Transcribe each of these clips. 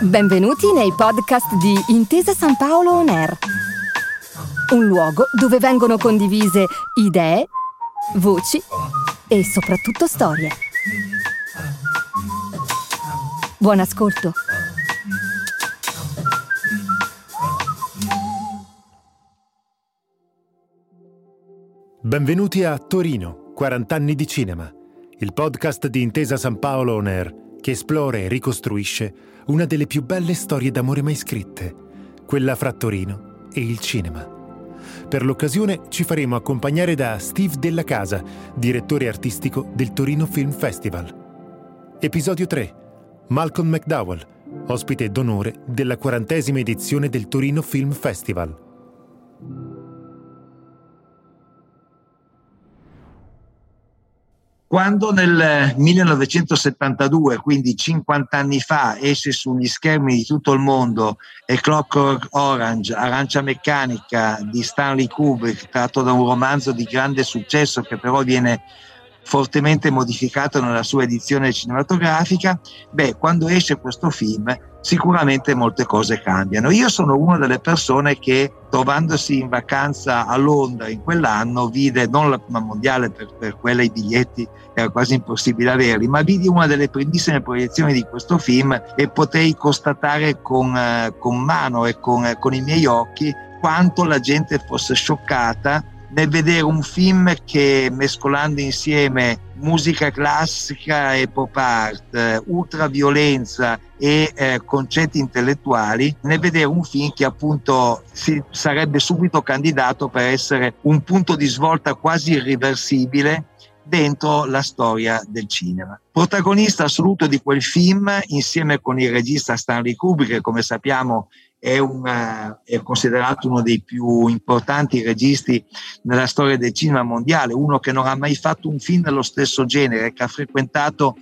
Benvenuti nei podcast di Intesa San Paolo On Air, un luogo dove vengono condivise idee, voci e soprattutto storie. Buon ascolto. Benvenuti a Torino, 40 anni di cinema, il podcast di Intesa San Paolo On Air che esplora e ricostruisce una delle più belle storie d'amore mai scritte, quella fra Torino e il cinema. Per l'occasione ci faremo accompagnare da Steve Della Casa, direttore artistico del Torino Film Festival. Episodio 3. Malcolm McDowell, ospite d'onore della quarantesima edizione del Torino Film Festival. Quando nel 1972, quindi 50 anni fa, esce sugli schermi di tutto il mondo A Clockwork Orange, Arancia Meccanica di Stanley Kubrick, tratto da un romanzo di grande successo che però viene fortemente modificato nella sua edizione cinematografica, beh, quando esce questo film sicuramente molte cose cambiano. Io sono una delle persone che trovandosi in vacanza a Londra in quell'anno vide non la prima mondiale per, per quella i biglietti era quasi impossibile averli, ma vidi una delle primissime proiezioni di questo film e potei constatare con, eh, con mano e con, eh, con i miei occhi quanto la gente fosse scioccata nel vedere un film che mescolando insieme musica classica e pop art, ultraviolenza e eh, concetti intellettuali, nel vedere un film che appunto si sarebbe subito candidato per essere un punto di svolta quasi irriversibile dentro la storia del cinema. Protagonista assoluto di quel film, insieme con il regista Stanley Kubrick, come sappiamo è, una, è, considerato uno dei più importanti registi nella storia del cinema mondiale, uno che non ha mai fatto un film dello stesso genere, che ha frequentato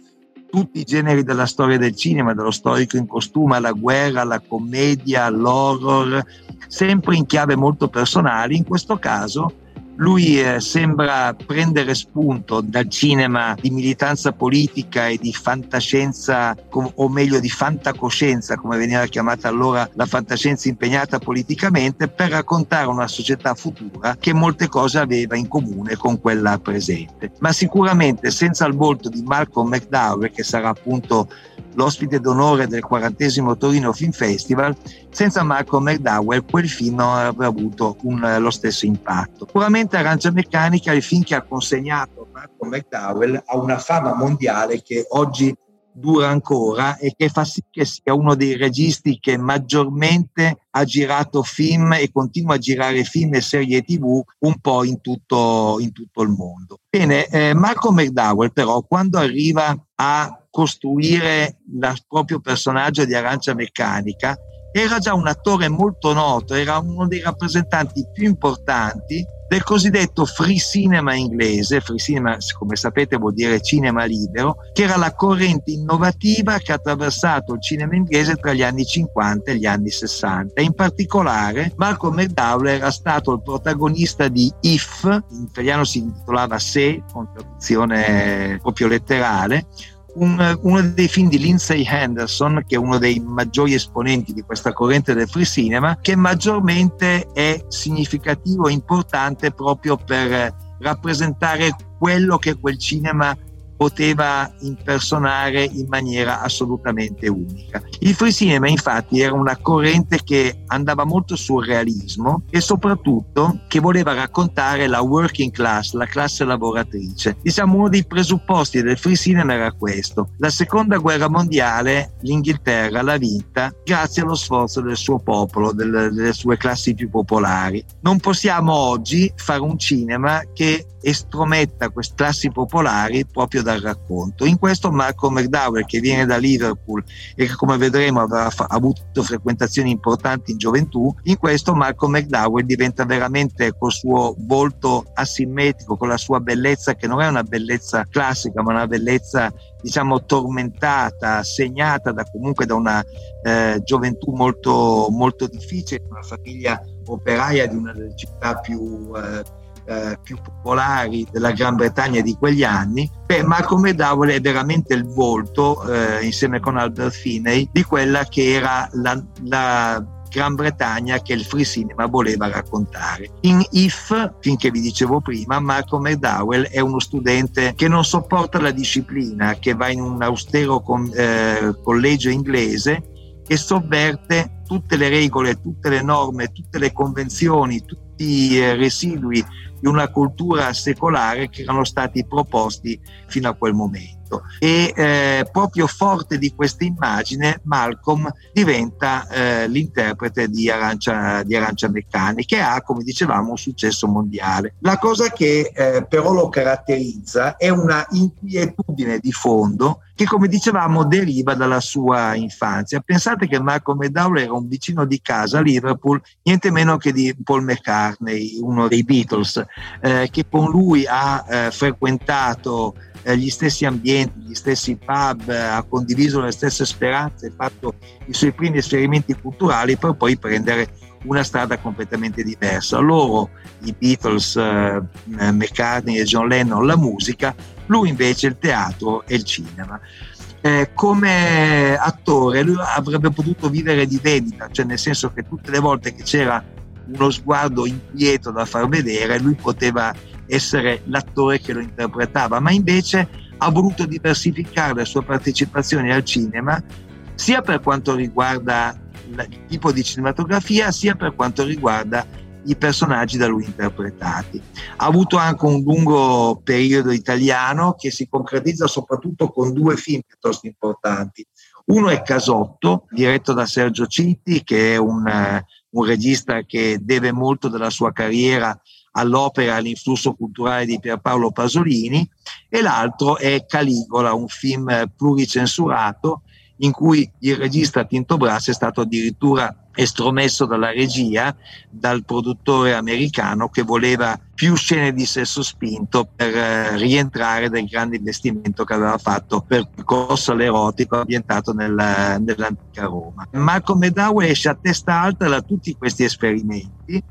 tutti i generi della storia del cinema, dallo storico in costume alla guerra, alla commedia, all'horror, sempre in chiave molto personale. In questo caso lui eh, sembra prendere spunto dal cinema di militanza politica e di fantascienza, o meglio di fantacoscienza, come veniva chiamata allora la fantascienza impegnata politicamente, per raccontare una società futura che molte cose aveva in comune con quella presente. Ma sicuramente senza il volto di Malcolm McDowell, che sarà appunto l'ospite d'onore del 40 Torino Film Festival, senza Malcolm McDowell quel film non avrebbe avuto un, lo stesso impatto. Puramente Arancia Meccanica è il film che ha consegnato Malcolm McDowell a una fama mondiale che oggi dura ancora e che fa sì che sia uno dei registi che maggiormente ha girato film e continua a girare film e serie tv un po' in tutto, in tutto il mondo. Bene, eh, Marco McDowell però quando arriva a costruire il proprio personaggio di Arancia Meccanica era già un attore molto noto, era uno dei rappresentanti più importanti del cosiddetto free cinema inglese, free cinema come sapete vuol dire cinema libero, che era la corrente innovativa che ha attraversato il cinema inglese tra gli anni 50 e gli anni 60. In particolare Malcolm McDowell era stato il protagonista di If, in italiano si intitolava Se, con traduzione proprio letterale, un, uno dei film di Lindsay Henderson, che è uno dei maggiori esponenti di questa corrente del free cinema, che maggiormente è significativo e importante proprio per rappresentare quello che quel cinema poteva impersonare in maniera assolutamente unica. Il free cinema infatti era una corrente che andava molto sul realismo e soprattutto che voleva raccontare la working class, la classe lavoratrice. Diciamo uno dei presupposti del free cinema era questo. La seconda guerra mondiale l'Inghilterra l'ha vinta grazie allo sforzo del suo popolo, delle, delle sue classi più popolari. Non possiamo oggi fare un cinema che estrometta queste classi popolari proprio dal racconto. In questo Marco McDowell, che viene da Liverpool e che come vedremo avrà fa- avuto frequentazioni importanti in gioventù, in questo Marco McDowell diventa veramente col suo volto asimmetrico, con la sua bellezza che non è una bellezza classica, ma una bellezza diciamo tormentata, segnata da, comunque da una eh, gioventù molto, molto difficile, una famiglia operaia di una delle città più, eh, eh, più popolari della Gran Bretagna di quegli anni, beh, Malcolm McDowell è veramente il volto, eh, insieme con Albert Finney, di quella che era la, la Gran Bretagna che il free cinema voleva raccontare. In If, finché vi dicevo prima, Marco McDowell è uno studente che non sopporta la disciplina, che va in un austero con, eh, collegio inglese e sovverte tutte le regole, tutte le norme, tutte le convenzioni, tutti i eh, residui di una cultura secolare che erano stati proposti fino a quel momento. E eh, proprio forte di questa immagine, Malcolm diventa eh, l'interprete di Arancia, di Arancia Meccanica e ha, come dicevamo, un successo mondiale. La cosa che eh, però lo caratterizza è una inquietudine di fondo che come dicevamo deriva dalla sua infanzia. Pensate che Marco McDowell era un vicino di casa a Liverpool, niente meno che di Paul McCartney, uno dei Beatles, eh, che con lui ha eh, frequentato eh, gli stessi ambienti, gli stessi pub, ha condiviso le stesse speranze, ha fatto i suoi primi esperimenti culturali per poi prendere una strada completamente diversa. Loro, i Beatles, eh, McCartney e John Lennon, la musica, lui invece il teatro e il cinema. Eh, come attore lui avrebbe potuto vivere di vendita, cioè nel senso che tutte le volte che c'era uno sguardo inquieto da far vedere, lui poteva essere l'attore che lo interpretava, ma invece ha voluto diversificare la sua partecipazione al cinema sia per quanto riguarda il tipo di cinematografia, sia per quanto riguarda i personaggi da lui interpretati. Ha avuto anche un lungo periodo italiano che si concretizza soprattutto con due film piuttosto importanti. Uno è Casotto, diretto da Sergio Citti, che è un, un regista che deve molto della sua carriera all'opera e all'influsso culturale di Pierpaolo Pasolini, e l'altro è Caligola, un film pluricensurato in cui il regista Tinto Brass è stato addirittura estromesso dalla regia dal produttore americano che voleva più scene di sesso spinto per eh, rientrare del grande investimento che aveva fatto per corso all'erotico ambientato nella, nell'antica Roma. Marco Medawe esce a testa alta da tutti questi esperimenti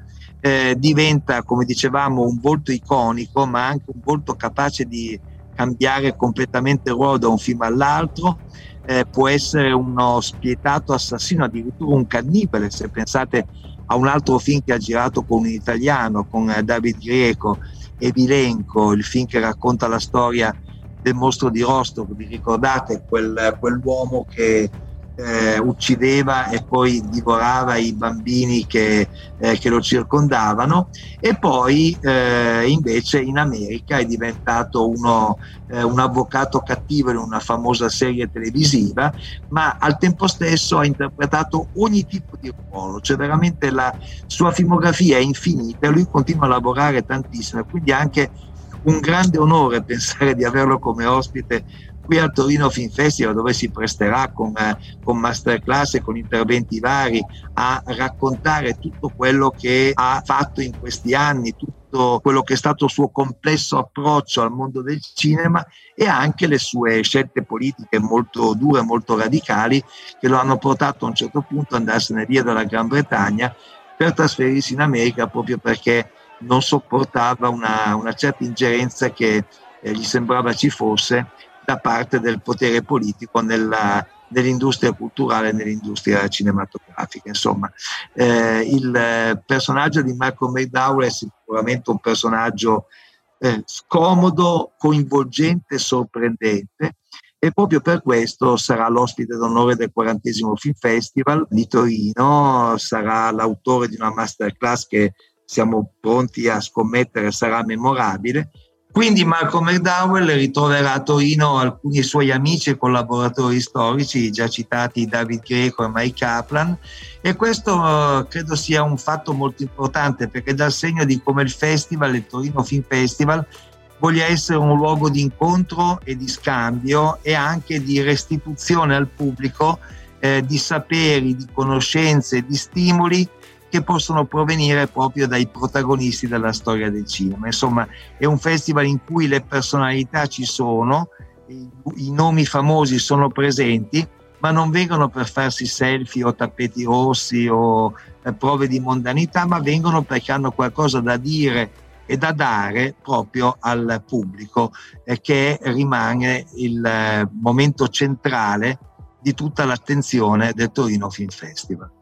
eh, diventa, come dicevamo, un volto iconico, ma anche un volto capace di cambiare completamente il ruolo da un film all'altro eh, può essere uno spietato assassino, addirittura un cannibale, se pensate a un altro film che ha girato con un italiano, con eh, David Greco e Vilenco, il film che racconta la storia del mostro di Rostock, vi ricordate? Quel, quell'uomo che eh, uccideva e poi divorava i bambini che, eh, che lo circondavano. E poi eh, invece in America è diventato uno, eh, un avvocato cattivo in una famosa serie televisiva, ma al tempo stesso ha interpretato ogni tipo di ruolo, cioè veramente la sua filmografia è infinita lui continua a lavorare tantissimo, quindi anche un grande onore pensare di averlo come ospite qui al Torino Film Festival dove si presterà con, eh, con masterclass e con interventi vari a raccontare tutto quello che ha fatto in questi anni, tutto quello che è stato il suo complesso approccio al mondo del cinema e anche le sue scelte politiche molto dure, molto radicali che lo hanno portato a un certo punto ad andarsene via dalla Gran Bretagna per trasferirsi in America proprio perché non sopportava una, una certa ingerenza che eh, gli sembrava ci fosse da parte del potere politico nella, nell'industria culturale e nell'industria cinematografica. Insomma, eh, il personaggio di Marco McDowell è sicuramente un personaggio eh, scomodo, coinvolgente, sorprendente e proprio per questo sarà l'ospite d'onore del 40 Film Festival di Torino, sarà l'autore di una masterclass che siamo pronti a scommettere sarà memorabile quindi Marco McDowell ritroverà a Torino alcuni suoi amici e collaboratori storici, già citati David Greco e Mike Kaplan, e questo uh, credo sia un fatto molto importante perché dà segno di come il festival, il Torino Film Festival, voglia essere un luogo di incontro e di scambio e anche di restituzione al pubblico eh, di saperi, di conoscenze, di stimoli che possono provenire proprio dai protagonisti della storia del cinema. Insomma, è un festival in cui le personalità ci sono, i, i nomi famosi sono presenti, ma non vengono per farsi selfie o tappeti rossi o eh, prove di mondanità, ma vengono perché hanno qualcosa da dire e da dare proprio al pubblico eh, che rimane il eh, momento centrale di tutta l'attenzione del Torino Film Festival.